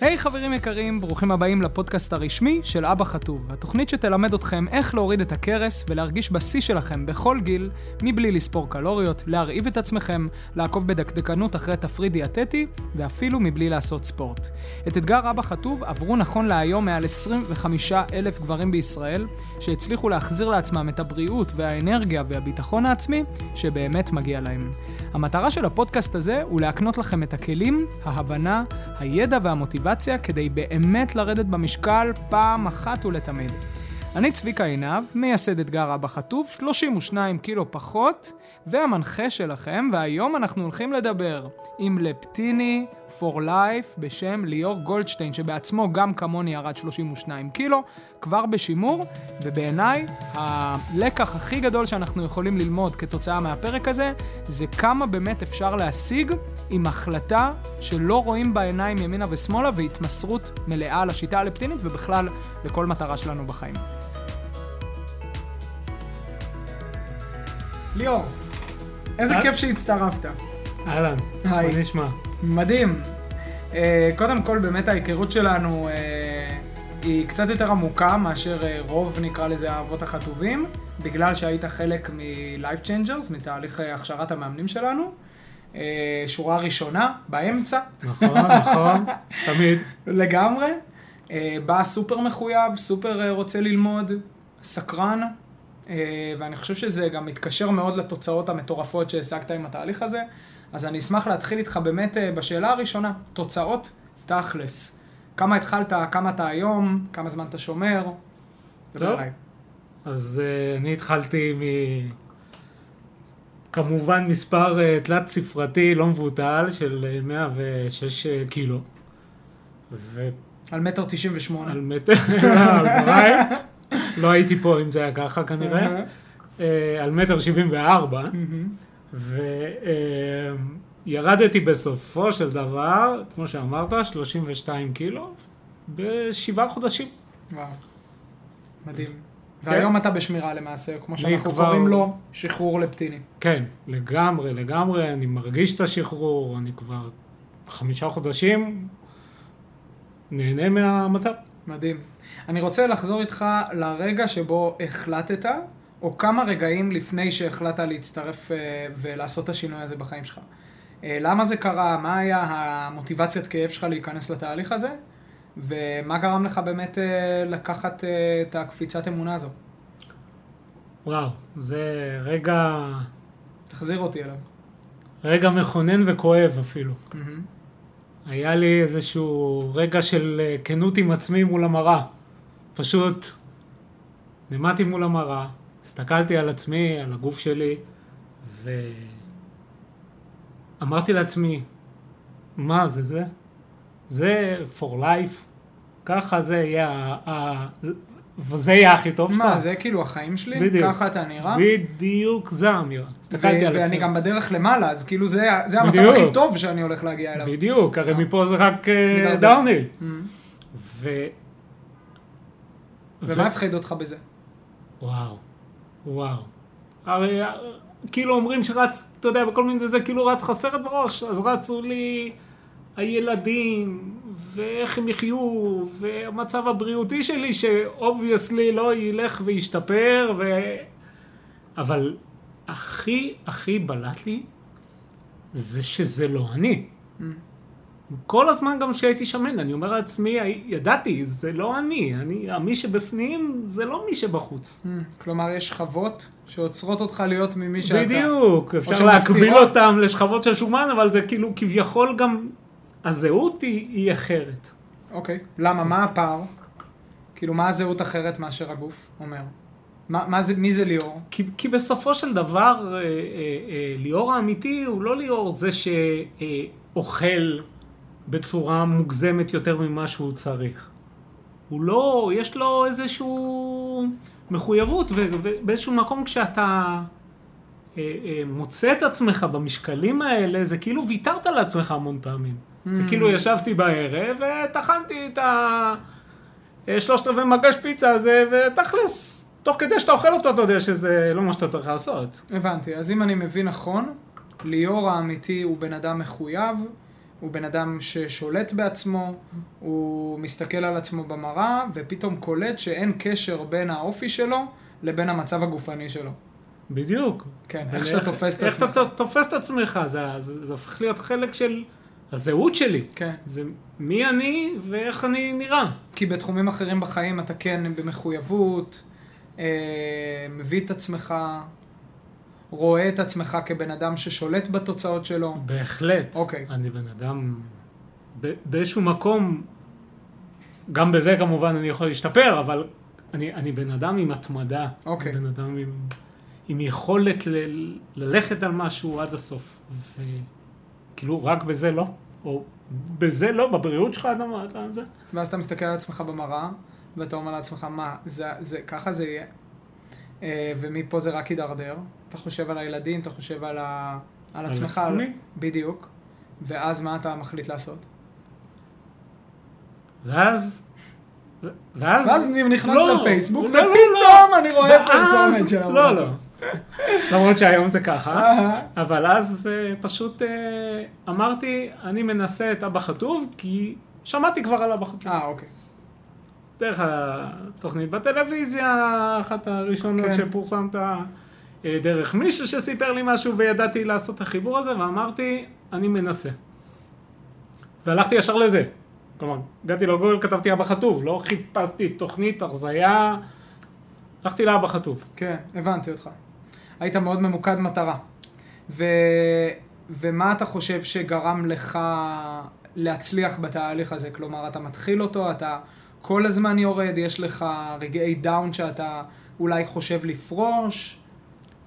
היי hey, חברים יקרים, ברוכים הבאים לפודקאסט הרשמי של אבא חטוב, התוכנית שתלמד אתכם איך להוריד את הכרס ולהרגיש בשיא שלכם בכל גיל, מבלי לספור קלוריות, להרעיב את עצמכם, לעקוב בדקדקנות אחרי תפריט דיאטטי, ואפילו מבלי לעשות ספורט. את אתגר אבא חטוב עברו נכון להיום מעל 25 אלף גברים בישראל, שהצליחו להחזיר לעצמם את הבריאות והאנרגיה והביטחון העצמי שבאמת מגיע להם. המטרה של הפודקאסט הזה הוא להקנות לכם את הכלים, ההבנה, הידע והמוטיבציה כדי באמת לרדת במשקל פעם אחת ולתמיד. אני צביקה עינב, מייסד אתגר אבא חטוף, 32 קילו פחות, והמנחה שלכם, והיום אנחנו הולכים לדבר עם לפטיני for life בשם ליאור גולדשטיין, שבעצמו גם כמוני ירד 32 קילו, כבר בשימור, ובעיניי הלקח הכי גדול שאנחנו יכולים ללמוד כתוצאה מהפרק הזה, זה כמה באמת אפשר להשיג עם החלטה שלא רואים בעיניים ימינה ושמאלה והתמסרות מלאה לשיטה הלפטינית ובכלל לכל מטרה שלנו בחיים. ליאור, איזה כיף שהצטרפת. אהלן, מה נשמע? מדהים. Uh, קודם כל, באמת ההיכרות שלנו uh, היא קצת יותר עמוקה מאשר uh, רוב, נקרא לזה, האבות החטובים, בגלל שהיית חלק מ-Life Changers, מתהליך הכשרת המאמנים שלנו. Uh, שורה ראשונה, באמצע. נכון, נכון, תמיד. לגמרי. Uh, בא סופר מחויב, סופר uh, רוצה ללמוד, סקרן, uh, ואני חושב שזה גם מתקשר מאוד לתוצאות המטורפות שהשגת עם התהליך הזה. אז אני אשמח להתחיל איתך באמת אה, בשאלה הראשונה, תוצאות תכלס. כמה התחלת, כמה אתה היום, כמה זמן אתה שומר, דבר עליי. אז uh, אני התחלתי מ... כמובן מספר uh, תלת ספרתי לא מבוטל של 106 קילו. ו... על מטר תשעים ושמונה. על מטר, לא הייתי פה אם זה היה ככה כנראה. על מטר שבעים וארבע. וירדתי בסופו של דבר, כמו שאמרת, 32 קילו, בשבעה חודשים. וואו, מדהים. כן. והיום אתה בשמירה למעשה, כמו שאנחנו כבר... קוראים לו, שחרור לפטיני. כן, לגמרי, לגמרי, אני מרגיש את השחרור, אני כבר חמישה חודשים נהנה מהמצב. מדהים. אני רוצה לחזור איתך לרגע שבו החלטת או כמה רגעים לפני שהחלטת להצטרף אה, ולעשות את השינוי הזה בחיים שלך. אה, למה זה קרה? מה היה המוטיבציית כאב שלך להיכנס לתהליך הזה? ומה גרם לך באמת אה, לקחת את הקפיצת אמונה הזו? וואו, זה רגע... תחזיר אותי אליו. רגע מכונן וכואב אפילו. Mm-hmm. היה לי איזשהו רגע של כנות עם עצמי מול המראה. פשוט נעמדתי מול המראה, הסתכלתי על עצמי, על הגוף שלי, ואמרתי לעצמי, מה זה זה? זה for life, ככה זה יהיה, וזה יהיה הכי טוב שלך. מה, זה כאילו החיים שלי? בדיוק. ככה אתה נראה? בדיוק, זה האמירה. הסתכלתי על עצמי. ואני גם בדרך למעלה, אז כאילו זה, זה המצב בדיוק. הכי טוב שאני הולך להגיע אליו. בדיוק, הרי מפה זה רק דאוניל. Uh, ו... ומה הפחיד אותך בזה? וואו. וואו. הרי כאילו אומרים שרץ, אתה יודע, בכל מיני זה כאילו רץ לך סרט בראש, אז רצו לי הילדים, ואיך הם יחיו, והמצב הבריאותי שלי ש obviously לא ילך וישתפר, ו... אבל הכי הכי בלט לי זה שזה לא אני. Mm. כל הזמן גם כשהייתי שמן, אני אומר לעצמי, ידעתי, זה לא אני, אני, מי שבפנים זה לא מי שבחוץ. Hmm, כלומר, יש שכבות שעוצרות אותך להיות ממי שאתה. בדיוק, אפשר להקביל אותם לשכבות של שומן, אבל זה כאילו כביכול גם, הזהות היא, היא אחרת. אוקיי, למה? מה הפער? כאילו, מה הזהות אחרת מאשר הגוף אומר? מה, מה זה, מי זה ליאור? כי, כי בסופו של דבר, אה, אה, אה, ליאור האמיתי הוא לא ליאור זה שאוכל אה, בצורה מוגזמת יותר ממה שהוא צריך. הוא לא, יש לו איזשהו מחויבות, ובאיזשהו מקום כשאתה אה, אה, מוצא את עצמך במשקלים האלה, זה כאילו ויתרת לעצמך המון פעמים. Mm. זה כאילו ישבתי בערב וטחנתי את השלושת רבעי מגש פיצה הזה, ותכלס, תוך כדי שאתה אוכל אותו, אתה יודע שזה לא מה שאתה צריך לעשות. הבנתי, אז אם אני מבין נכון, ליאור האמיתי הוא בן אדם מחויב, הוא בן אדם ששולט בעצמו, הוא מסתכל על עצמו במראה, ופתאום קולט שאין קשר בין האופי שלו לבין המצב הגופני שלו. בדיוק. כן, איך שאתה תופס את איך עצמך. אתה תופס את עצמך, זה, זה, זה הופך להיות חלק של הזהות שלי. כן. זה מי אני ואיך אני נראה. כי בתחומים אחרים בחיים אתה כן במחויבות, אה, מביא את עצמך, רואה את עצמך כבן אדם ששולט בתוצאות שלו. בהחלט. אוקיי. אני בן אדם, ב- באיזשהו מקום, גם בזה כמובן אני יכול להשתפר, אבל אני, אני בן אדם עם התמדה. אוקיי. בן אדם עם, עם יכולת ל, ללכת על משהו עד הסוף. וכאילו, רק בזה לא. או בזה לא, בבריאות שלך אתה מה אתה זה. ואז אתה מסתכל על עצמך במראה, ואתה אומר לעצמך, מה, זה, זה, ככה זה יהיה. אה, ומפה זה רק יידרדר. אתה חושב על הילדים, אתה חושב על, ה, על על עצמך. עצמי. בדיוק. ואז מה אתה מחליט לעשות? ואז... ואז... ואז אני נכנס לא, לפייסבוק, לא, לא, לא. ופתאום אני רואה ואז- פרסומת של לא, המועדון. לא. למרות שהיום זה ככה. אבל אז אה, פשוט אה, אמרתי, אני מנסה את אבא חטוב, כי שמעתי כבר על אבא חטוב. אה, אוקיי. דרך התוכנית בטלוויזיה, אחת הראשונות כן. שפורסמת, אה, דרך מישהו שסיפר לי משהו וידעתי לעשות את החיבור הזה, ואמרתי, אני מנסה. והלכתי ישר לזה. כלומר, הגעתי לגוגל, כתבתי אבא חטוב, לא חיפשתי תוכנית, הרזייה, הלכתי לאבא חטוב. כן, הבנתי אותך. היית מאוד ממוקד מטרה. ו... ומה אתה חושב שגרם לך להצליח בתהליך הזה? כלומר, אתה מתחיל אותו, אתה כל הזמן יורד, יש לך רגעי דאון שאתה אולי חושב לפרוש,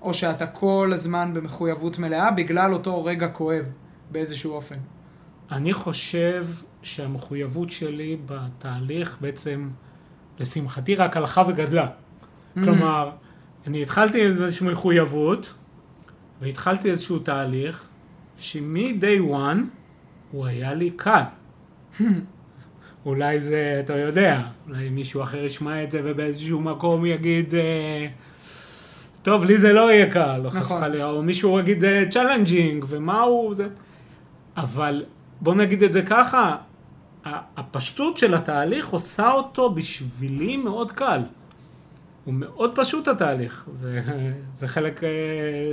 או שאתה כל הזמן במחויבות מלאה בגלל אותו רגע כואב באיזשהו אופן. אני חושב שהמחויבות שלי בתהליך בעצם, לשמחתי, רק הלכה וגדלה. כלומר, אני התחלתי איזושהי מחויבות, והתחלתי איזשהו תהליך, שמ-day one הוא היה לי קל. אולי זה, אתה יודע, אולי מישהו אחר ישמע את זה ובאיזשהו מקום יגיד, אה, טוב, לי זה לא יהיה קל, או חס נכון. וחלילה, או מישהו יגיד challenging, ומה הוא זה. אבל בוא נגיד את זה ככה, הפשטות של התהליך עושה אותו בשבילי מאוד קל. הוא מאוד פשוט התהליך, וזה חלק, אה,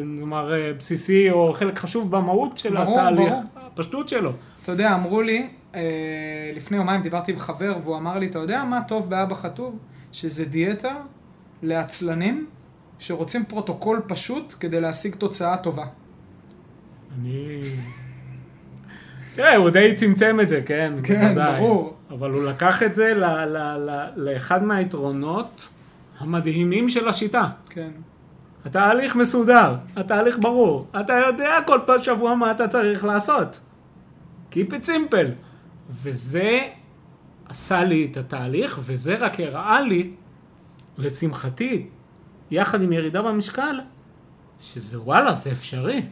נאמר, אה, בסיסי או חלק חשוב במהות של ברור, התהליך, ברור. הפשטות שלו. אתה יודע, אמרו לי, לפני יומיים דיברתי עם חבר והוא אמר לי, אתה יודע מה טוב באבא חטוב? שזה דיאטה לעצלנים שרוצים פרוטוקול פשוט כדי להשיג תוצאה טובה. אני... תראה, הוא די צמצם את זה, כן? כן, בוודאי. ברור. אבל הוא לקח את זה ל- ל- ל- לאחד מהיתרונות המדהימים של השיטה. כן. התהליך מסודר, התהליך ברור, אתה יודע כל פעם שבוע מה אתה צריך לעשות. Keep it simple. וזה עשה לי את התהליך, וזה רק הראה לי, לשמחתי, יחד עם ירידה במשקל, שזה וואלה, זה אפשרי.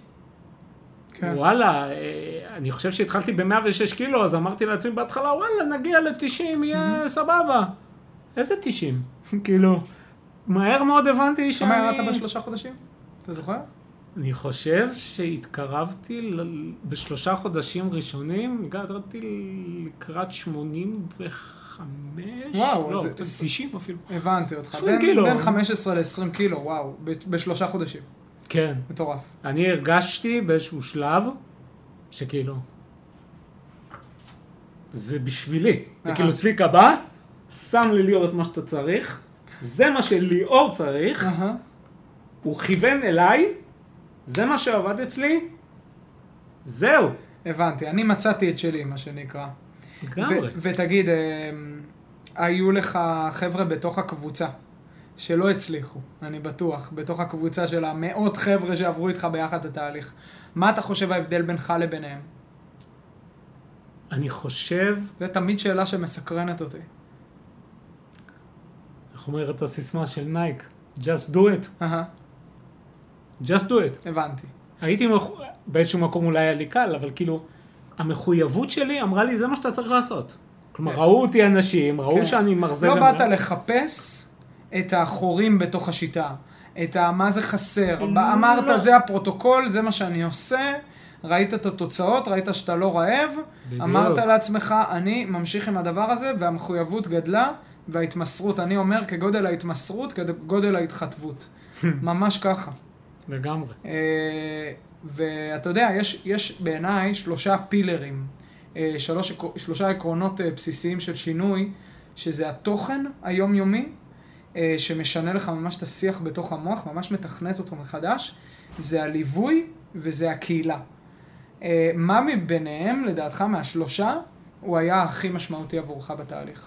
כן. וואלה, אה, אני חושב שהתחלתי ב-106 קילו, אז אמרתי לעצמי בהתחלה, וואלה, נגיע ל-90, יהיה סבבה. איזה 90? כאילו, מהר מאוד הבנתי שאני... כמה ירדת בשלושה חודשים? אתה זוכר? אני חושב שהתקרבתי. בשלושה חודשים ראשונים, הגעתי לקראת 85, וואו, לא, זה- 90 אפילו. הבנתי אותך. 20 בין- קילו. בין 15 ל-20 קילו, וואו, בשלושה חודשים. כן. מטורף. אני הרגשתי באיזשהו שלב, שכאילו, זה בשבילי. זה. כאילו צביקה בא, שם לליאור את מה שאתה צריך, זה מה שליאור צריך. הוא כיוון אליי, זה מה שעבד אצלי, זהו. הבנתי, אני מצאתי את שלי, מה שנקרא. לגמרי. ותגיד, אה, היו לך חבר'ה בתוך הקבוצה שלא הצליחו, אני בטוח, בתוך הקבוצה של המאות חבר'ה שעברו איתך ביחד את התהליך. מה אתה חושב ההבדל בינך לביניהם? אני חושב, זו תמיד שאלה שמסקרנת אותי. איך אומרת הסיסמה של נייק? Just do it. אהה, Just do it. הבנתי. הייתי מח... באיזשהו מקום אולי היה לי קל, אבל כאילו, המחויבות שלי אמרה לי, זה מה שאתה צריך לעשות. כלומר, ראו אותי אנשים, ראו כן. שאני מרזה... לא ומראה. באת לחפש את החורים בתוך השיטה, את ה- מה זה חסר. לא. אמרת, זה הפרוטוקול, זה מה שאני עושה, ראית את התוצאות, ראית שאתה לא רעב, בדיוק. אמרת לעצמך, אני ממשיך עם הדבר הזה, והמחויבות גדלה, וההתמסרות, אני אומר, כגודל ההתמסרות, כגודל ההתחטבות. ממש ככה. לגמרי. אה, ואתה יודע, יש, יש בעיניי שלושה פילרים, אה, שלוש, שלושה עקרונות אה, בסיסיים של שינוי, שזה התוכן היומיומי, שמשנה לך ממש את השיח בתוך המוח, ממש מתכנת אותו מחדש, זה הליווי וזה הקהילה. מה מביניהם, לדעתך, מהשלושה, הוא היה הכי משמעותי עבורך בתהליך?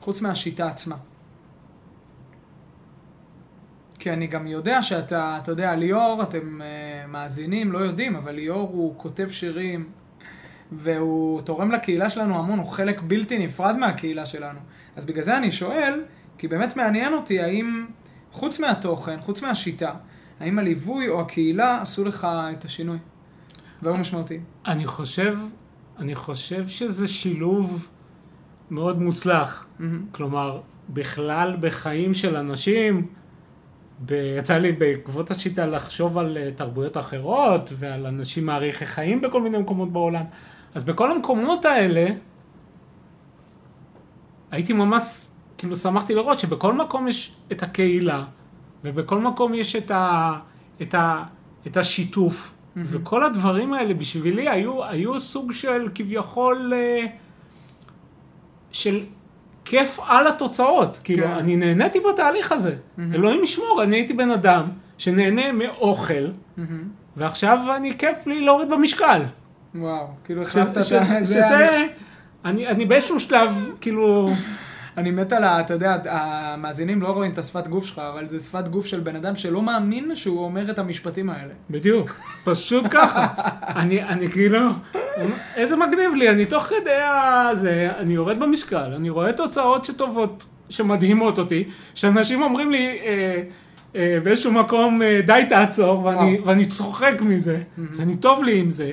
חוץ מהשיטה עצמה. כי אני גם יודע שאתה, אתה יודע, ליאור, אתם uh, מאזינים, לא יודעים, אבל ליאור הוא כותב שירים, והוא תורם לקהילה שלנו המון, הוא חלק בלתי נפרד מהקהילה שלנו. אז בגלל זה אני שואל, כי באמת מעניין אותי, האם, חוץ מהתוכן, חוץ מהשיטה, האם הליווי או הקהילה עשו לך את השינוי? והיו משמעותיים. אני חושב, אני חושב שזה שילוב מאוד מוצלח. מהמם. כלומר, בכלל בחיים של אנשים, יצא לי בעקבות השיטה לחשוב על אה, תרבויות אחרות ועל אנשים מעריכי חיים בכל מיני מקומות בעולם. אז בכל המקומות האלה, הייתי ממש, כאילו שמחתי לראות שבכל מקום יש את הקהילה, ובכל מקום יש את, ה, את, ה, את השיתוף. וכל הדברים האלה בשבילי היו, היו סוג של כביכול אה, של כיף על התוצאות. כאילו, כן. אני נהניתי בתהליך הזה. אלוהים ישמור, אני הייתי בן אדם שנהנה מאוכל, מהמם. ועכשיו אני כיף לי להוריד במשקל. וואו, כאילו החלפת את. זה שזה, אני, אני באיזשהו שלב, כאילו, אני מת על ה... אתה יודע, המאזינים לא רואים את השפת גוף שלך, אבל זה שפת גוף של בן אדם שלא מאמין שהוא אומר את המשפטים האלה. בדיוק, פשוט ככה. אני, אני כאילו, איזה מגניב לי, אני תוך כדי הזה, אני יורד במשקל, אני רואה תוצאות שטובות, שמדהימות אותי, שאנשים אומרים לי אה, אה, באיזשהו מקום, אה, די תעצור, ואני, וואו. ואני צוחק מזה, ואני טוב לי עם זה.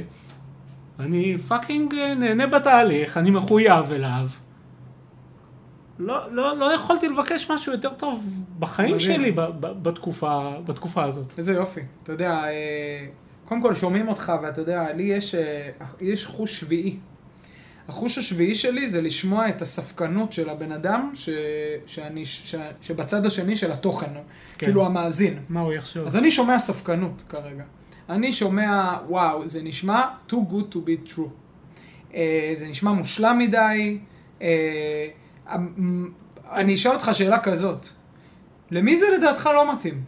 אני fucking אה, נהנה בתהליך, אני מחויב אליו. לא, לא, לא יכולתי לבקש משהו יותר טוב בחיים מדהים. שלי ב, ב, בתקופה, בתקופה הזאת. איזה יופי. אתה יודע, אה, קודם כל שומעים אותך, ואתה יודע, לי יש, אה, יש חוש שביעי. החוש השביעי שלי זה לשמוע את הספקנות של הבן אדם ש, שאני, ש, שבצד השני של התוכן, כן. כאילו המאזין. מה הוא יחשוב? אז אני שומע ספקנות כרגע. אני שומע, וואו, זה נשמע too good to be true. Uh, זה נשמע מושלם מדי. Uh, אני אשאל אותך שאלה כזאת. למי זה לדעתך לא מתאים?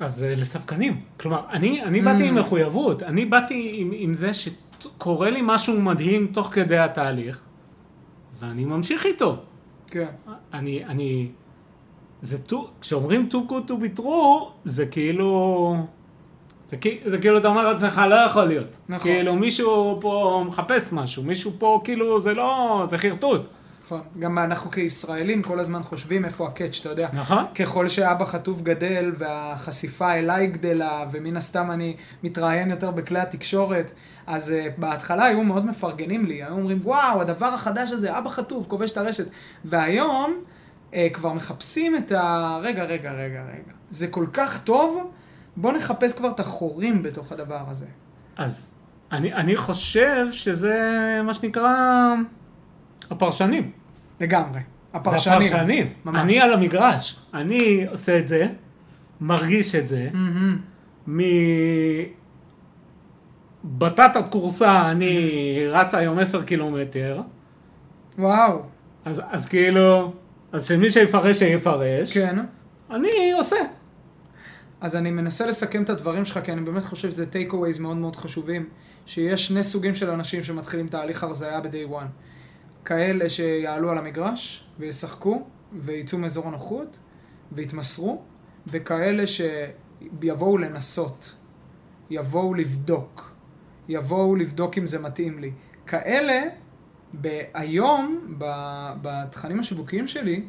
אז אה, לספקנים. כלומר, אני, אני באתי Mm. עם מחויבות, אני באתי עם, עם זה שקורה לי משהו מדהים תוך כדי התהליך, ואני ממשיך איתו. כן. אני, אני, זה too, כשאומרים too good to be true, זה כאילו, זה, זה כאילו אתה אומר לעצמך, לא יכול להיות. נכון. כאילו מישהו פה מחפש משהו, מישהו פה כאילו, זה לא, זה חרטוט. נכון. גם אנחנו כישראלים כל הזמן חושבים איפה הקאץ', אתה יודע. נכון? ככל שאבא חטוף גדל והחשיפה אליי גדלה, ומן הסתם אני מתראיין יותר בכלי התקשורת, אז uh, בהתחלה היו מאוד מפרגנים לי, היו אומרים, וואו, הדבר החדש הזה, אבא חטוף, כובש את הרשת. והיום uh, כבר מחפשים את ה... רגע, רגע, רגע, רגע. זה כל כך טוב, בוא נחפש כבר את החורים בתוך הדבר הזה. אז אני, אני חושב שזה מה שנקרא הפרשנים. לגמרי. זה הפרשנים. הפרשנים. ממש. אני על המגרש. אני עושה את זה, מרגיש את זה, מהמם. מבטטת כורסה אני רץ היום 10 קילומטר, וואו, אז, אז כאילו, אז שמי שיפרש שיפרש, כן. אני עושה. אז אני מנסה לסכם את הדברים שלך, כי אני באמת חושב שזה טייק אווייז מאוד מאוד חשובים, שיש שני סוגים של אנשים שמתחילים תהליך הרזייה ב-day one. כאלה שיעלו על המגרש וישחקו ויצאו מאזור הנוחות ויתמסרו, וכאלה שיבואו לנסות, יבואו לבדוק, יבואו לבדוק אם זה מתאים לי. כאלה, היום, בתכנים השיווקיים שלי,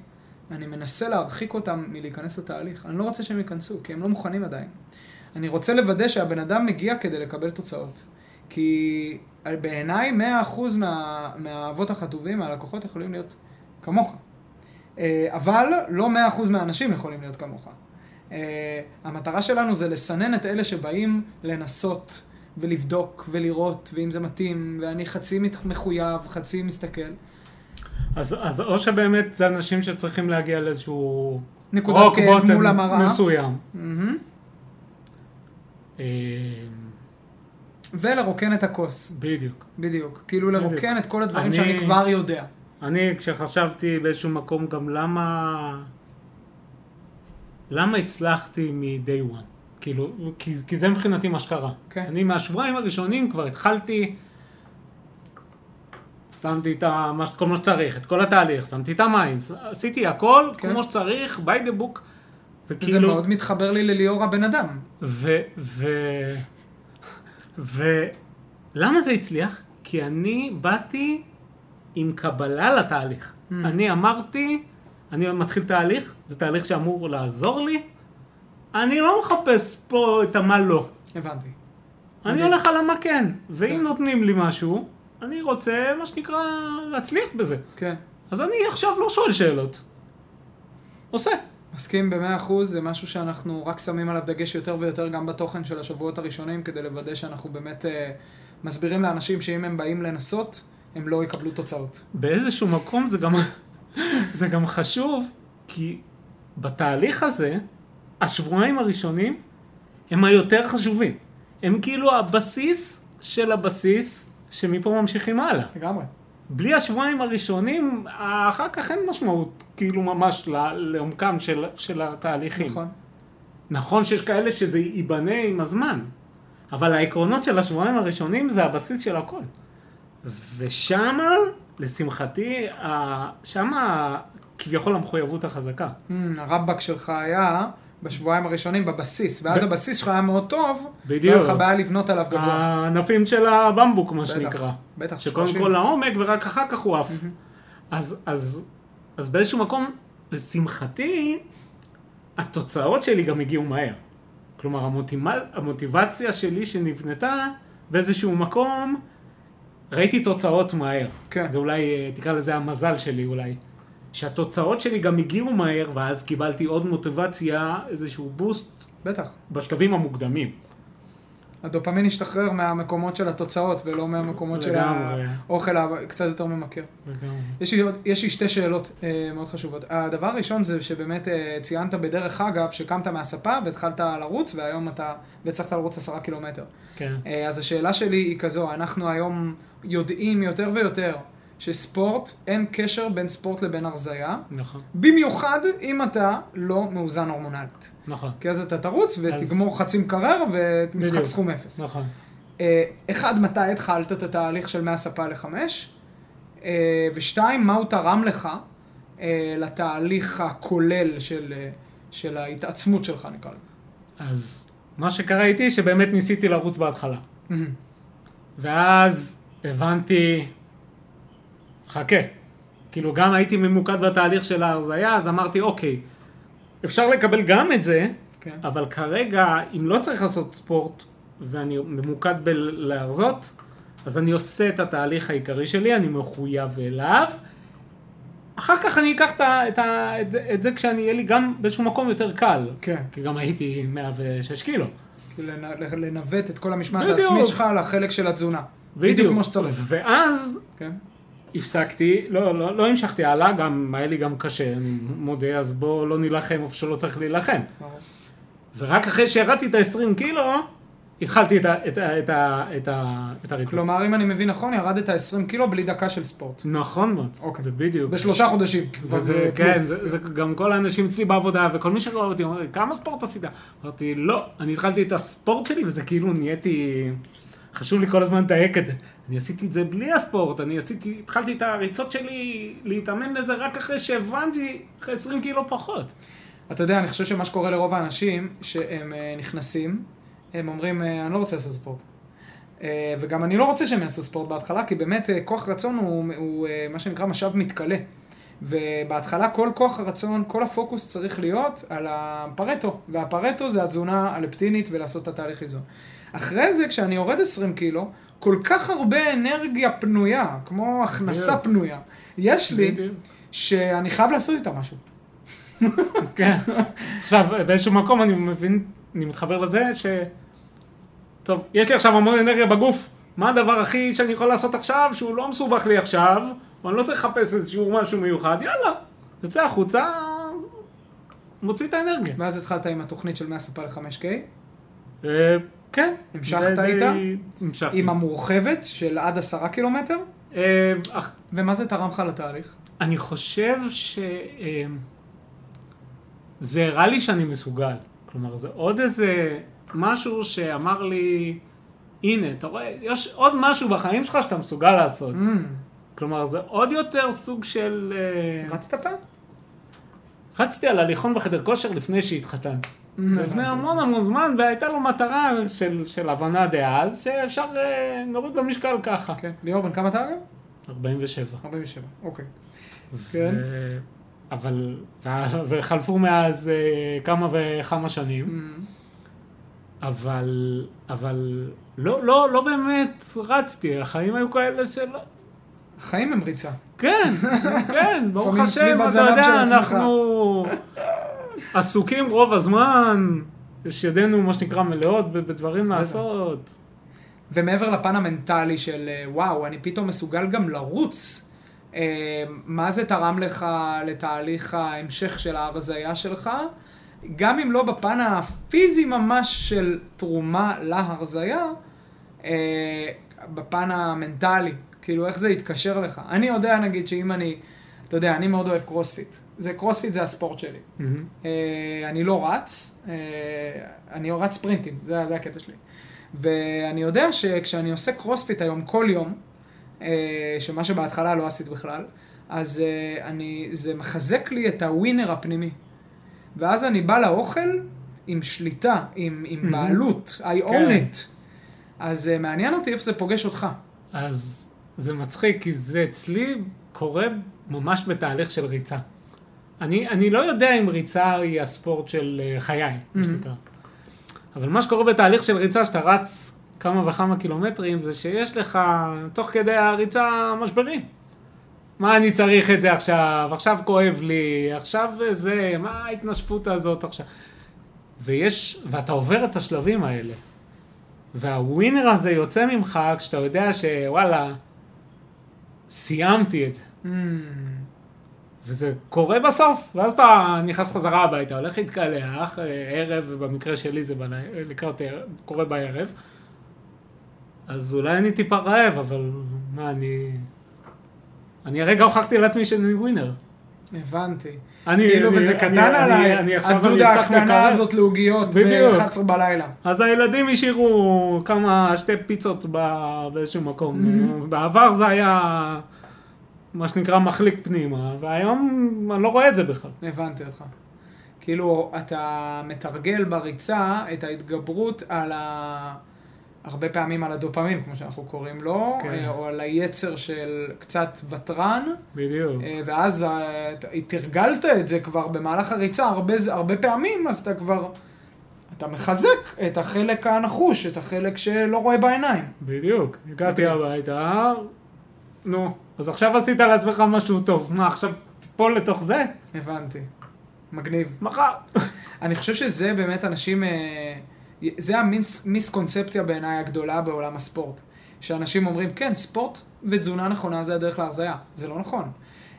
אני מנסה להרחיק אותם מלהיכנס לתהליך. אני לא רוצה שהם ייכנסו, כי הם לא מוכנים עדיין. אני רוצה לוודא שהבן אדם מגיע כדי לקבל תוצאות. כי בעיניי 100% מה, מהאבות החטובים, מהלקוחות יכולים להיות כמוך. אה, אבל לא 100% מהאנשים יכולים להיות כמוך. אה, המטרה שלנו זה לסנן את אלה שבאים לנסות ולבדוק ולראות, ואם זה מתאים, ואני חצי מחויב, חצי מסתכל. אז, אז או שבאמת זה אנשים שצריכים להגיע לאיזשהו... נקודת כאב מול המראה. מסוים. אה, ולרוקן את הכוס, בדיוק. בדיוק. כאילו לרוקן בדיוק. את כל הדברים אני- שאני כבר יודע. אני, כשחשבתי באיזשהו מקום גם למה... למה הצלחתי מ-day one? כאילו, כי, כי זה מבחינתי מה שקרה. כן. אני מהשבועיים הראשונים כבר התחלתי, שמתי את ה, כל מה שצריך, את כל התהליך, שמתי את המים, עשיתי הכל כן. כמו שצריך, by the book. וכאילו, מאוד מתחבר לי לליאור הבן אדם. ו... ו... ולמה זה הצליח? כי אני באתי עם קבלה לתהליך. Mm. אני אמרתי, אני מתחיל תהליך, זה תהליך שאמור לעזור לי, אני לא מחפש פה את המה לא. הבנתי. אני. הולך על המה כן. ואם כן. נותנים לי משהו, אני רוצה, מה שנקרא, להצליח בזה. כן. אז אני עכשיו לא שואל שאלות. עושה. מסכים במאה אחוז, זה משהו שאנחנו רק שמים עליו דגש יותר ויותר גם בתוכן של השבועות הראשונים, כדי לוודא שאנחנו באמת אה, מסבירים לאנשים שאם הם באים לנסות, הם לא יקבלו תוצאות. באיזשהו מקום זה גם, זה גם חשוב, כי בתהליך הזה, השבועיים הראשונים הם היותר חשובים. הם כאילו הבסיס של הבסיס, שמפה ממשיכים הלאה. לגמרי. בלי השבועיים הראשונים, אחר כך אין משמעות, כאילו ממש לעומקם של, של התהליכים. נכון. נכון שיש כאלה שזה ייבנה עם הזמן, אבל העקרונות של השבועיים הראשונים זה הבסיס של הכל. ושמה, לשמחתי, שמה כביכול המחויבות החזקה. Mm, הרמב"ק שלך היה בשבועיים הראשונים בבסיס, ואז ב- הבסיס שלך היה מאוד טוב, בדיוק. והיה לך בעיה לבנות עליו גבוה. הענפים של הבמבוק, מה בטח, שנקרא. בטח, שקודם 30. כל לעומק ורק אחר כך הוא עף. אז, אז, אז באיזשהו מקום, לשמחתי, התוצאות שלי גם הגיעו מהר. כלומר, המוטיבציה שלי שנבנתה באיזשהו מקום, ראיתי תוצאות מהר. כן. זה אולי, אה, תקרא לזה המזל שלי אולי. שהתוצאות שלי גם הגיעו מהר, ואז קיבלתי עוד מוטיבציה, איזשהו בוסט בטח. בשלבים המוקדמים. הדופמין השתחרר מהמקומות של התוצאות, ולא מהמקומות של לגמרי. האוכל הקצת יותר ממכר. לגמרי. יש לי, עוד- יש לי שתי שאלות אה, מאוד חשובות. הדבר הראשון זה שבאמת אה, ציינת בדרך אגב, שקמת מהספה והתחלת לרוץ, והיום אתה, והצלחת לרוץ עשרה קילומטר. כן. אה, אז השאלה שלי היא כזו, אנחנו היום יודעים יותר ויותר שספורט, אין קשר בין ספורט לבין הרזייה, נכון, במיוחד אם אתה לא מאוזן הורמונלית. נכון, כי אז אתה תרוץ ותגמור חצי מקרר ומשחק בדיוק. סכום אפס. נכון. אה, אחד, מתי התחלת את התהליך של מהספה לחמש? אה, ושתיים, מה הוא תרם לך אה, לתהליך הכולל של, של ההתעצמות שלך, נקרא לזה. אז מה שקרה איתי, שבאמת ניסיתי לרוץ בהתחלה. ואז הבנתי, חכה. כאילו גם הייתי ממוקד בתהליך של ההרזייה, אז אמרתי, אוקיי, אפשר לקבל גם את זה, כן. אבל כרגע, אם לא צריך לעשות ספורט, ואני ממוקד בלהרזות, אז אני עושה את התהליך העיקרי שלי, אני מחויב אליו. אחר כך אני אקח את, ה, את, ה, את, זה, את זה כשאני אהיה לי גם באיזשהו מקום יותר קל. כן. כי גם הייתי 106 קילו. לנ- לנווט את כל המשמעת בדיוק. העצמית שלך לחלק של התזונה. בדיוק. כמו שצריך. ואז כן. הפסקתי, לא, לא, לא המשכתי הלאה, גם היה לי גם קשה, אני מודה, אז בוא לא נילחם איפה שלא צריך להילחם. ורק אחרי שירדתי את ה-20 קילו, התחלתי את, ה, את, ה, את, ה, את, ה, את הריצות. כלומר, אם אני מבין נכון, ירדת 20 קילו בלי דקה של ספורט. נכון מאוד, אוקיי. זה בדיוק. בשלושה חודשים. כבר וזה, זה כן. זה, זה גם כל האנשים אצלי בעבודה, וכל מי שרואה אותי אומר לי, כמה ספורט עשית? אמרתי, לא, אני התחלתי את הספורט שלי, וזה כאילו נהייתי... חשוב לי כל הזמן לדייק את זה. אני עשיתי את זה בלי הספורט, אני עשיתי, התחלתי את הריצות שלי להתאמן לזה רק אחרי שהבנתי, אחרי 20 קילו פחות. אתה יודע, אני חושב שמה שקורה לרוב האנשים, שהם אה, נכנסים, הם אומרים, אה, אני לא רוצה לעשות ספורט. אה, וגם אני לא רוצה שהם יעשו ספורט בהתחלה, כי באמת כוח רצון הוא, הוא מה שנקרא משאב מתכלה. ובהתחלה כל כוח הרצון, כל הפוקוס צריך להיות על הפרטו, והפרטו זה התזונה הלפטינית ולעשות את התהליך איזון. אחרי זה, כשאני יורד 20 קילו, כל כך הרבה אנרגיה פנויה, כמו הכנסה בדיוק. פנויה, יש לי. שאני חייב לעשות איתה משהו. כן. עכשיו, באיזשהו מקום אני מבין, אני מתחבר לזה ש... טוב, יש לי עכשיו המון אנרגיה בגוף, מה הדבר הכי שאני יכול לעשות עכשיו, שהוא לא מסובך לי עכשיו, ואני לא צריך לחפש איזשהו משהו מיוחד, יאללה, יוצא החוצה, מוציא את האנרגיה. ואז התחלת עם התוכנית של 100 ספה ל-5K, אה, כן. המשכת איתה? המשכתי. עם המורחבת של עד עשרה קילומטר, אה, ומה זה תרם לך לתהליך? אני חושב ש... אה, זה הראה לי שאני מסוגל. כלומר, זה עוד איזה משהו שאמר לי, הנה, אתה רואה, יש עוד משהו בחיים שלך שאתה מסוגל לעשות. Mm, כלומר, זה עוד יותר סוג של... אה, רצת פעם? רצתי על הליכון בחדר כושר לפני שהתחתנתי. לפני המון המון זמן, והייתה לו מטרה של, של הבנה דאז, שאפשר אה, להוריד במשקל ככה. כן. ליאור, בן כמה אתה אגב? 47. 47, אוקיי. כן. אבל. וחלפו מאז אה, כמה וכמה שנים, אבל, אבל לא, לא, לא באמת רצתי, החיים היו כאלה שלא... החיים הם ריצה. כן, כן, ברוך השם, אתה של יודע. אנחנו עסוקים רוב הזמן, יש ידינו, מה שנקרא, מלאות בדברים לעשות. ומעבר לפן המנטלי של אה, וואו, אני פתאום מסוגל גם לרוץ, אה, מה זה תרם לך לתהליך ההמשך של ההרזייה שלך? גם אם לא בפן הפיזי ממש של תרומה להרזייה, אה, בפן המנטלי, כאילו איך זה יתקשר לך. אני יודע נגיד שאם אני, אתה יודע, אני מאוד אוהב קרוספיט. זה, קרוספיט זה הספורט שלי. מהמם. אה, אני לא רץ, אה, אני רץ ספרינטים, זה, זה הקטע שלי. ואני יודע שכשאני עושה קרוספיט היום כל יום, אה, שמה שבהתחלה לא עשית בכלל, אז אה, אני, זה מחזק לי את ה winner הפנימי. ואז אני בא לאוכל עם שליטה, עם, עם מהמם. בעלות, I own כן. it. אז אה, מעניין אותי איפה זה פוגש אותך. אז זה מצחיק, כי זה אצלי קורה ממש בתהליך של ריצה. אני, אני לא יודע אם ריצה היא הספורט של אה, חיי, מה שנקרא. אבל מה שקורה בתהליך של ריצה, שאתה רץ כמה וכמה קילומטרים, זה שיש לך, תוך כדי הריצה, משברים. מה אני צריך את זה עכשיו? עכשיו כואב לי, עכשיו זה, מה ההתנשפות הזאת עכשיו? ויש, ואתה עובר את השלבים האלה. והווינר הזה יוצא ממך כשאתה יודע שוואלה, סיימתי את זה. Mm, וזה קורה בסוף, ואז אתה נכנס חזרה הביתה, הולך להתקלח, אה, ערב, במקרה שלי זה לקראת ערב, קורה בערב, אז אולי אני טיפה רעב, אבל מה, אני... אני הרגע הוכחתי לעצמי שאני ווינר. הבנתי. אני, כאילו, אני- וזה אני- קטן אני- עליי, אני עכשיו אני הדודה אפתח הקטנה מקרר. הזאת לעוגיות בדיוק. ב-11 בלילה. אז הילדים השאירו כמה, שתי פיצות ב- באיזשהו מקום. Mm-hmm. בעבר זה היה, מה שנקרא, מחליק פנימה, והיום אני לא רואה את זה בכלל. הבנתי אותך. כאילו, אתה מתרגל בריצה את ההתגברות על ה... הרבה פעמים על הדופמין, כמו שאנחנו קוראים לו, כן. אה, או על היצר של קצת ותרן, בדיוק. אה, ואז אה, תרגלת את זה כבר במהלך הריצה הרבה, הרבה פעמים, אז אתה כבר... אתה מחזק את החלק הנחוש, את החלק שלא רואה בעיניים. בדיוק. הגעתי הביתה, נו, אז עכשיו עשית לעצמך משהו טוב. מה, עכשיו תיפול לתוך זה? הבנתי. מגניב. מחר. אני חושב שזה באמת אנשים, אה, זה המיסקונספציה בעיניי הגדולה בעולם הספורט. שאנשים אומרים, כן, ספורט ותזונה נכונה זה הדרך להרזייה. זה לא נכון.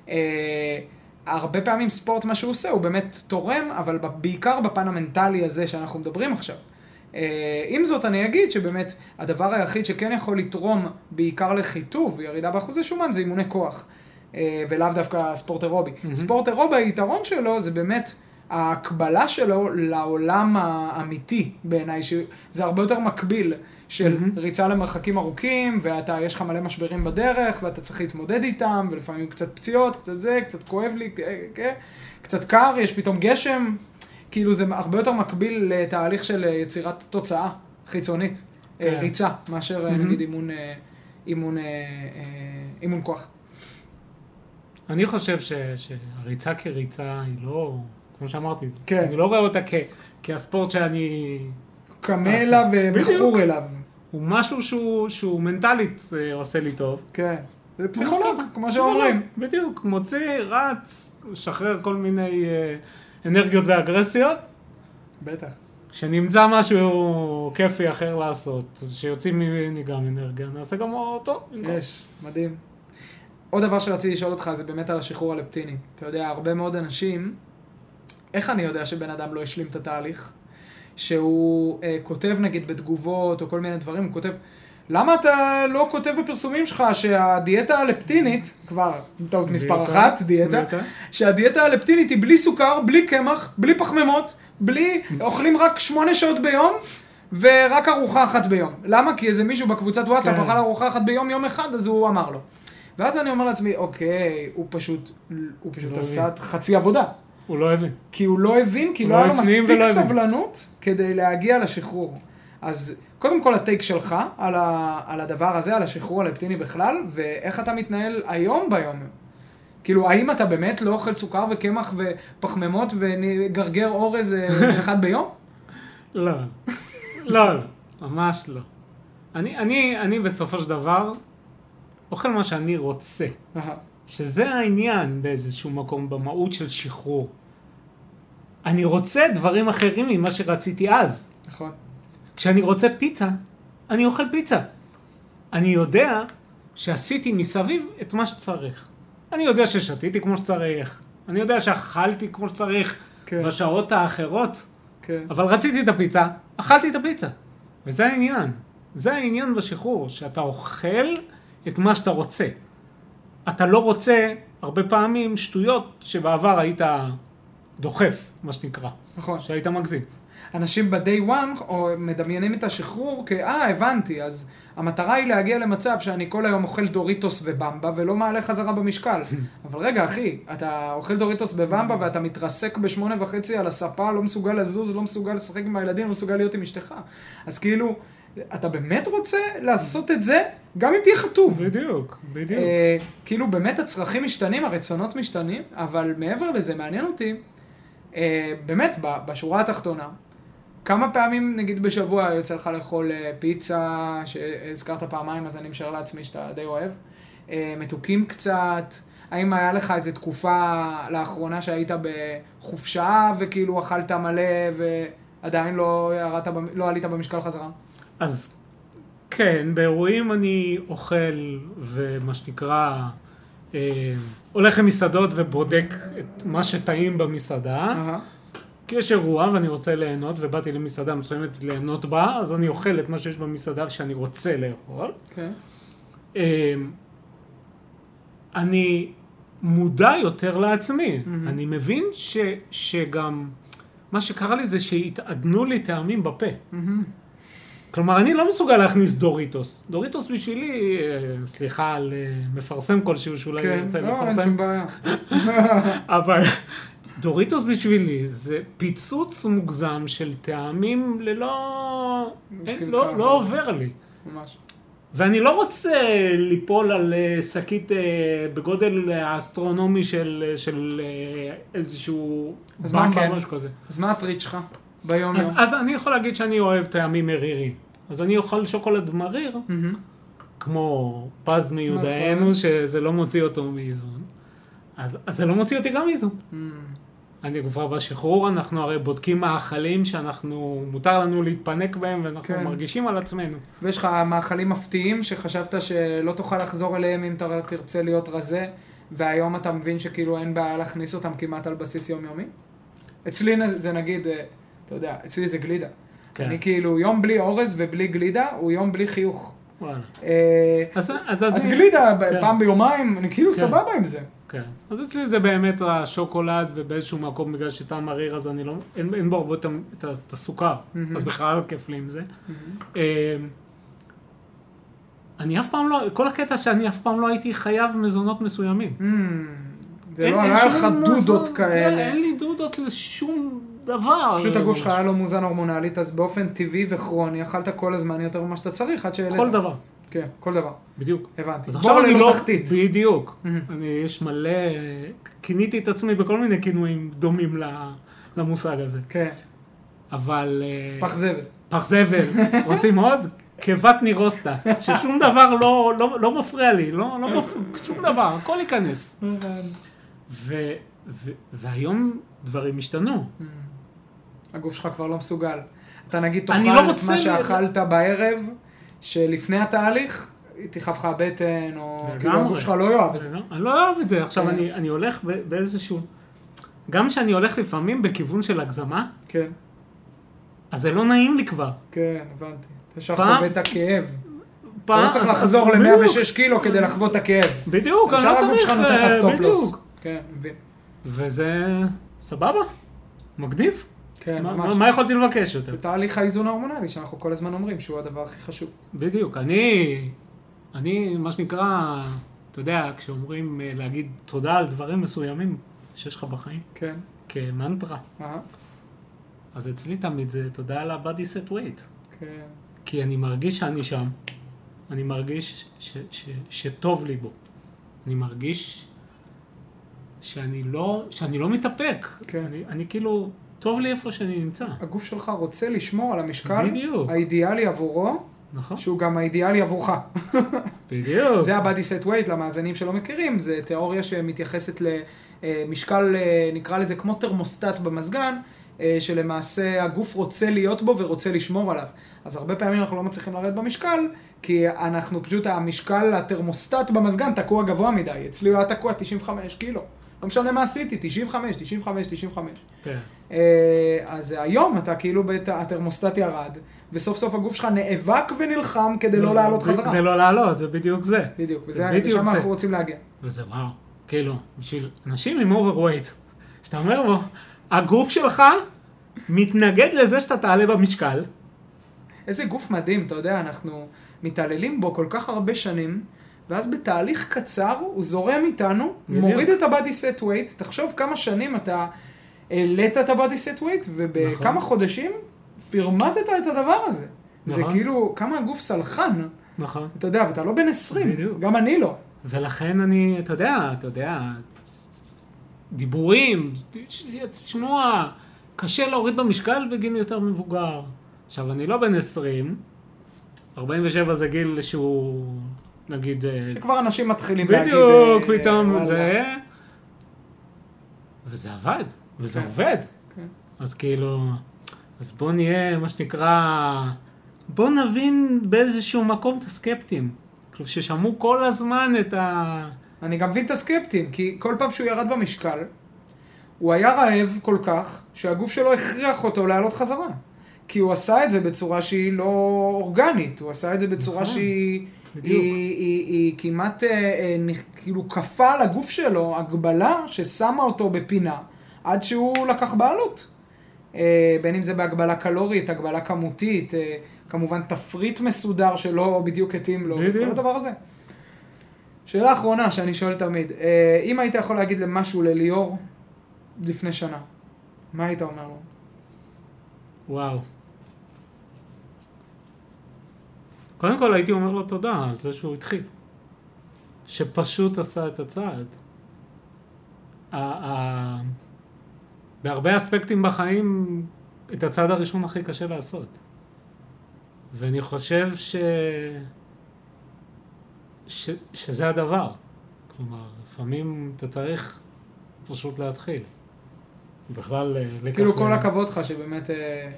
אה, הרבה פעמים ספורט, מה שהוא עושה, הוא באמת תורם, אבל בעיקר בפן המנטלי הזה שאנחנו מדברים עכשיו. אה, עם זאת, אני אגיד שבאמת, הדבר היחיד שכן יכול לתרום בעיקר לחיטוב, ירידה באחוזי שומן, זה אימוני כוח. אה, ולאו דווקא ספורט אירובי. מהמם. ספורט אירובי, היתרון שלו זה באמת ההקבלה שלו לעולם האמיתי בעיניי, שזה הרבה יותר מקביל של מהמם. ריצה למרחקים ארוכים, ואתה, יש לך מלא משברים בדרך, ואתה צריך להתמודד איתם, ולפעמים קצת פציעות, קצת זה, קצת כואב לי, אה, קצת קר, יש פתאום גשם, כאילו זה הרבה יותר מקביל לתהליך של אה, יצירת תוצאה חיצונית, אה, כן. ריצה, מאשר מהמם. נגיד אימון, אימון, אימון כוח. אני חושב ש, שהריצה כריצה היא לא, כמו שאמרתי, כן. אני לא רואה אותה כ, כהספורט שאני... קמה אליו. ומכור אליו. הוא משהו שהוא, שהוא מנטלית עושה לי טוב. כן. זה פסיכולוג, כמו. שאומרים. בדיוק, מוציא, רץ, שחרר כל מיני אה, אנרגיות ואגרסיות, בטח. כשנמצא משהו כיפי אחר לעשות, שיוצאים ממני גם אנרגיה, נעשה גם אותו. יש, מדהים. עוד דבר שרציתי לשאול אותך זה באמת על השחרור הלפטיני. אתה יודע, הרבה מאוד אנשים, איך אני יודע שבן אדם לא השלים את התהליך? שהוא אה, כותב נגיד בתגובות או כל מיני דברים, הוא כותב, למה אתה לא כותב בפרסומים שלך שהדיאטה הלפטינית, כבר טעות מספר אחת, דיאטה, דיאטה. שהדיאטה הלפטינית היא בלי סוכר, בלי קמח, בלי פחמימות, בלי, אוכלים רק שמונה שעות ביום. ורק ארוחה אחת ביום. למה? כי איזה מישהו בקבוצת וואטסאפ כן. אכל ארוחה אחת ביום, יום אחד, אז הוא אמר לו. ואז אני אומר לעצמי, אוקיי, הוא פשוט, הוא פשוט לא עשה. חצי עבודה. הוא לא הבין. כי הוא לא הבין, כי לא לא היה לו מספיק. סבלנות כדי להגיע לשחרור. אז קודם כל הטייק שלך על, ה, על הדבר הזה, על השחרור הלפטיני בכלל, ואיך אתה מתנהל היום ביום. כאילו, האם אתה באמת לא אוכל סוכר וקמח ופחמימות וגרגר אורז אה, אחד ביום? לא, לא, לא, ממש לא. אני, אני, אני בסופו של דבר אוכל מה שאני רוצה, שזה העניין באיזשהו מקום במהות של שחרור. אני רוצה דברים אחרים ממה שרציתי אז. נכון. כשאני רוצה פיצה, אני אוכל פיצה. אני יודע שעשיתי מסביב את מה שצריך. אני יודע ששתיתי כמו שצריך, אני יודע שאכלתי כמו שצריך כן. בשעות האחרות, כן. אבל רציתי את הפיצה, אכלתי את הפיצה. וזה העניין. זה העניין בשחרור, שאתה אוכל את מה שאתה רוצה. אתה לא רוצה הרבה פעמים שטויות שבעבר היית דוחף, מה שנקרא, נכון. שהיית מגזים. אנשים ב-day one או מדמיינים את השחרור כ... אה, הבנתי, אז המטרה היא להגיע למצב שאני כל היום אוכל דוריטוס ובמבה ולא מעלה חזרה במשקל. אבל רגע, אחי, אתה אוכל דוריטוס בבמבה ואתה מתרסק בשמונה וחצי על הספה, לא מסוגל לזוז, לא מסוגל לשחק עם הילדים, לא מסוגל להיות עם אשתך. אז כאילו, אתה באמת רוצה לעשות את זה, גם אם תהיה חטוב. בדיוק, בדיוק. אה, כאילו באמת הצרכים משתנים, הרצונות משתנים, אבל מעבר לזה מעניין אותי, אה, באמת, בשורה התחתונה, כמה פעמים נגיד בשבוע יוצא לך לאכול אה, פיצה, שהזכרת פעמיים אז אני משער לעצמי שאתה די אוהב, אה, מתוקים קצת, האם היה לך איזו תקופה לאחרונה שהיית בחופשה וכאילו אכלת מלא ועדיין לא, ירדת, לא עלית במשקל חזרה? אז כן, באירועים אני אוכל ומה שנקרא, אה, הולך למסעדות ובודק את מה שטעים במסעדה. אהה. כי יש אירוע ואני רוצה ליהנות ובאתי למסעדה מסוימת ליהנות בה, אז אני אוכל את מה שיש במסעדה שאני רוצה לאכול. כן. אה, אני מודע יותר לעצמי. אני מבין ש, שגם מה שקרה לי זה שהתעדנו לי טעמים בפה. כלומר, אני לא מסוגל להכניס דוריטוס. דוריטוס בשבילי, אה, סליחה על אה, מפרסם כלשהו שאולי כן, ירצה לא, אין לפרסם, שום בעיה. אבל דוריטוס בשבילי זה פיצוץ מוגזם של טעמים ללא... אין, לא, איתך. לא עובר לי. ממש. ואני לא רוצה ליפול על אה, שקית אה, בגודל האסטרונומי של, של אה, איזשהו אז מה כן? משהו כזה. אז מה הטריט שלך ביום אז, יום? אז אני יכול להגיד שאני אוהב טעמים מרירים. אז אני אוכל שוקולד מריר, מהמם. כמו פז מיודענו, נכון. שזה לא מוציא אותו מאיזון. אז, אז זה לא מוציא אותי גם מאיזון. מהמם. אני כבר בשחרור, אנחנו הרי בודקים מאכלים שאנחנו, מותר לנו להתפנק בהם ואנחנו כן. מרגישים על עצמנו. ויש לך מאכלים מפתיעים שחשבת שלא תוכל לחזור אליהם אם אתה תרצה להיות רזה, והיום אתה מבין שכאילו אין בעיה להכניס אותם כמעט על בסיס יומיומי? אצלי זה נגיד, אה, אתה יודע, אצלי זה גלידה. כן. אני כאילו, יום בלי אורז ובלי גלידה הוא יום בלי חיוך. וואלה. אה, אז, אז, אז אני- גלידה, כן. פעם ביומיים, אני כאילו כן. סבבה עם זה. כן. אז אצלי זה באמת השוקולד, ובאיזשהו מקום, בגלל שטעם מריר, אז אני לא, אין, אין בו הרבה את הסוכר, מהמם. אז בכלל כיף לי עם זה. אה, אני אף פעם לא, כל הקטע שאני אף פעם לא הייתי חייב מזונות מסוימים. מהמם. זה אין- לא היה לך דודות מזון, כן, כאלה. אין לי דודות לשום דבר. פשוט הגוף שלך היה לו מוזן הורמונלית, אז באופן טבעי וכרוני אכלת כל הזמן יותר ממה שאתה צריך עד שהעלית. כל דבר, כן, כל דבר. בדיוק. הבנתי. אז עכשיו אני לא... תחתית. בדיוק. מהמם. אני, יש מלא... כיניתי את עצמי בכל מיני כינויים דומים למושג הזה. כן, אבל... פח זבל. פח זבל. רוצים עוד? קיבת נירוסטה. ששום דבר לא, לא, לא מפריע לי, לא, לא מפריע, שום דבר, הכל ייכנס. ו, ו, והיום דברים השתנו. הגוף שלך כבר לא מסוגל. אתה נגיד תאכל לא את מה שאכלת בערב, שלפני התהליך, תכאב לך הבטן, או כאילו. הגוף שלך לא יאהב את זה. אני לא- אוהב את זה. עכשיו, כן. אני אני הולך באיזשהו... גם כשאני הולך לפעמים בכיוון של הגזמה, כן, אז זה לא נעים לי כבר. כן, הבנתי. אתה ישר חווה את הכאב. אתה פעם- לא צריך לחזור בדיוק. ל-106 קילו כדי לחוות את הכאב. בדיוק, אני ישר לא הגוף צריך... שלך נותן לך אה, סטופלוס. בדיוק. כן, מבין. וזה סבבה, מגניב. כן, מה- ממש. מה יכולתי לבקש יותר? זה תהליך האיזון ההורמונלי שאנחנו כל הזמן אומרים שהוא הדבר הכי חשוב. בדיוק, אני, אני, מה שנקרא, אתה יודע, כשאומרים אה, להגיד תודה על דברים מסוימים שיש לך בחיים, כן. כמנטרה, אה, אז אצלי תמיד זה תודה על ה-body set weight. כן. כי אני מרגיש שאני שם, אני מרגיש ש, ש, שטוב לי בו. אני מרגיש שאני לא, שאני לא מתאפק. כן. אני, אני כאילו, טוב לי איפה שאני נמצא. הגוף שלך רוצה לשמור על המשקל בדיוק. האידיאלי עבורו, נכון? שהוא גם האידיאלי עבורך. בדיוק. זה ה-body set weight למאזינים שלא מכירים, זה תיאוריה שמתייחסת למשקל, אה, נקרא לזה כמו תרמוסטט במזגן, אה, שלמעשה הגוף רוצה להיות בו ורוצה לשמור עליו. אז הרבה פעמים אנחנו לא מצליחים לרדת במשקל, כי אנחנו פשוט, המשקל, התרמוסטט במזגן תקוע גבוה מדי. אצלי הוא היה תקוע 95 קילו. לא משנה מה עשיתי, 95, 95, 95. כן. אה, אז היום אתה כאילו, בת- התרמוסטט ירד, וסוף סוף הגוף שלך נאבק ונלחם כדי לא לעלות חזרה. כדי לא לעלות, זה בדיוק זה. בדיוק, וזה, זה בדיוק ושם זה. אנחנו רוצים להגיע. וזה וואו, כאילו, בשביל אנשים עם overweight, שאתה אומר בו, הגוף שלך מתנגד לזה שאתה תעלה במשקל, איזה גוף מדהים, אתה יודע, אנחנו מתעללים בו כל כך הרבה שנים, ואז בתהליך קצר הוא זורם איתנו, בדיוק. מוריד את ה-body set weight, תחשוב כמה שנים אתה העלית את ה-body set weight, ובכמה נכון. חודשים פרמטת את הדבר הזה. זה נכון. כאילו, כמה הגוף סלחן, נכון. אתה יודע, ואתה לא בן 20, בדיוק. גם אני לא. ולכן אני, אתה יודע, אתה יודע, דיבורים, תשמוע, קשה להוריד במשקל בגיל יותר מבוגר. עכשיו, אני לא בן 20, 47 זה גיל שהוא, נגיד, אה, שכבר אנשים מתחילים להגיד... בדיוק, אה, פתאום וואלה. זה... וזה עבד, וזה כן. עובד. כן. אז כאילו, אז בוא נהיה, מה שנקרא, בוא נבין באיזשהו מקום את הסקפטים. כאילו, ששמעו כל הזמן את ה... אני גם מבין את הסקפטים, כי כל פעם שהוא ירד במשקל, הוא היה רעב כל כך, שהגוף שלו הכריח אותו לעלות חזרה. כי הוא עשה את זה בצורה שהיא לא אורגנית, הוא עשה את זה בצורה נכון, שהיא... בדיוק. היא, היא, היא כמעט, אה, אה, כאילו, כפה על הגוף שלו הגבלה ששמה אותו בפינה, עד שהוא לקח בעלות. אה, בין אם זה בהגבלה קלורית, הגבלה כמותית, כמובן תפריט מסודר שלא בדיוק התאים לו, בדיוק. כל הדבר הזה. שאלה אחרונה שאני שואל תמיד, אם היית יכול להגיד למשהו לליאור לפני שנה, מה היית אומר לו? וואו. קודם כל הייתי אומר לו תודה על זה שהוא התחיל. שפשוט עשה את הצעד. בהרבה אספקטים בחיים, את הצעד הראשון הכי קשה לעשות. ואני חושב ש... ש... שזה הדבר. כלומר, לפעמים אתה צריך פשוט להתחיל. בכלל, אה. כאילו כל הכבוד לך שבאמת אה,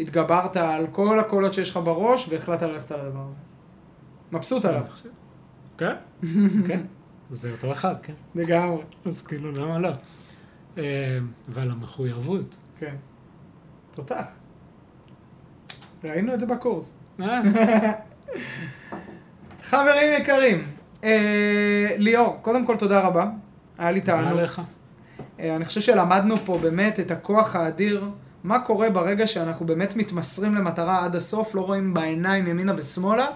התגברת על כל הקולות שיש לך בראש והחלטת ללכת על הדבר הזה. מבסוט עליו. כן, כן. זה אותו אחד, כן. לגמרי. אז כאילו, למה לא? אה, ועל המחויבות. כן. תותח. ראינו את זה בקורס. אה, חברים יקרים, אה, ליאור, קודם כל תודה רבה. היה לי תודה תענוג. לך. אה, אני חושב שלמדנו פה באמת את הכוח האדיר, מה קורה ברגע שאנחנו באמת מתמסרים למטרה עד הסוף, לא רואים בעיניים ימינה ושמאלה,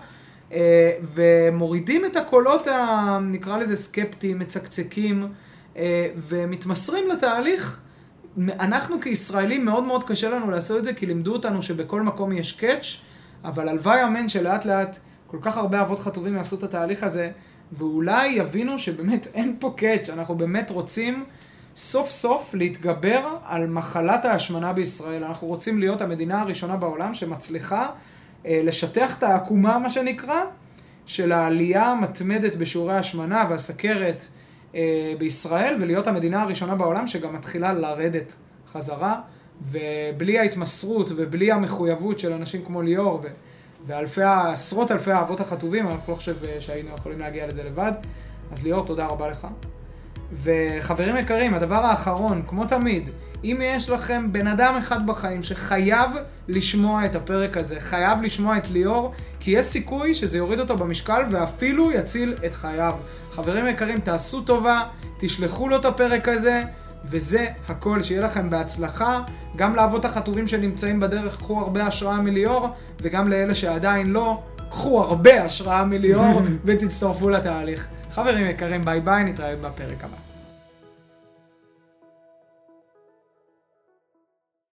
אה, ומורידים את הקולות, ה, נקרא לזה סקפטיים, מצקצקים, אה, ומתמסרים לתהליך. אנחנו כישראלים מאוד מאוד קשה לנו לעשות את זה, כי לימדו אותנו שבכל מקום יש קאץ', אבל הלוואי אמן שלאט לאט כל כך הרבה אבות חטובים יעשו את התהליך הזה, ואולי יבינו שבאמת אין פה קאץ', אנחנו באמת רוצים סוף סוף להתגבר על מחלת ההשמנה בישראל. אנחנו רוצים להיות המדינה הראשונה בעולם שמצליחה אה, לשטח את העקומה, מה שנקרא, של העלייה המתמדת בשיעורי ההשמנה והסכרת, אה, בישראל ולהיות המדינה הראשונה בעולם שגם מתחילה לרדת חזרה, ובלי ההתמסרות ובלי המחויבות של אנשים כמו ליאור ו... ואלפי, עשרות אלפי האבות החטובים, אני לא חושב שהיינו יכולים להגיע לזה לבד. אז ליאור, תודה רבה לך. וחברים יקרים, הדבר האחרון, כמו תמיד, אם יש לכם בן אדם אחד בחיים שחייב לשמוע את הפרק הזה, חייב לשמוע את ליאור, כי יש סיכוי שזה יוריד אותו במשקל ואפילו יציל את חייו. חברים יקרים, תעשו טובה, תשלחו לו את הפרק הזה, וזה הכל, שיהיה לכם בהצלחה. גם לאבות החטובים שנמצאים בדרך, קחו הרבה השראה מליאור, וגם לאלה שעדיין לא, קחו הרבה השראה מליאור ותצטרפו לתהליך. חברים יקרים, ביי ביי, נתראה בפרק הבא.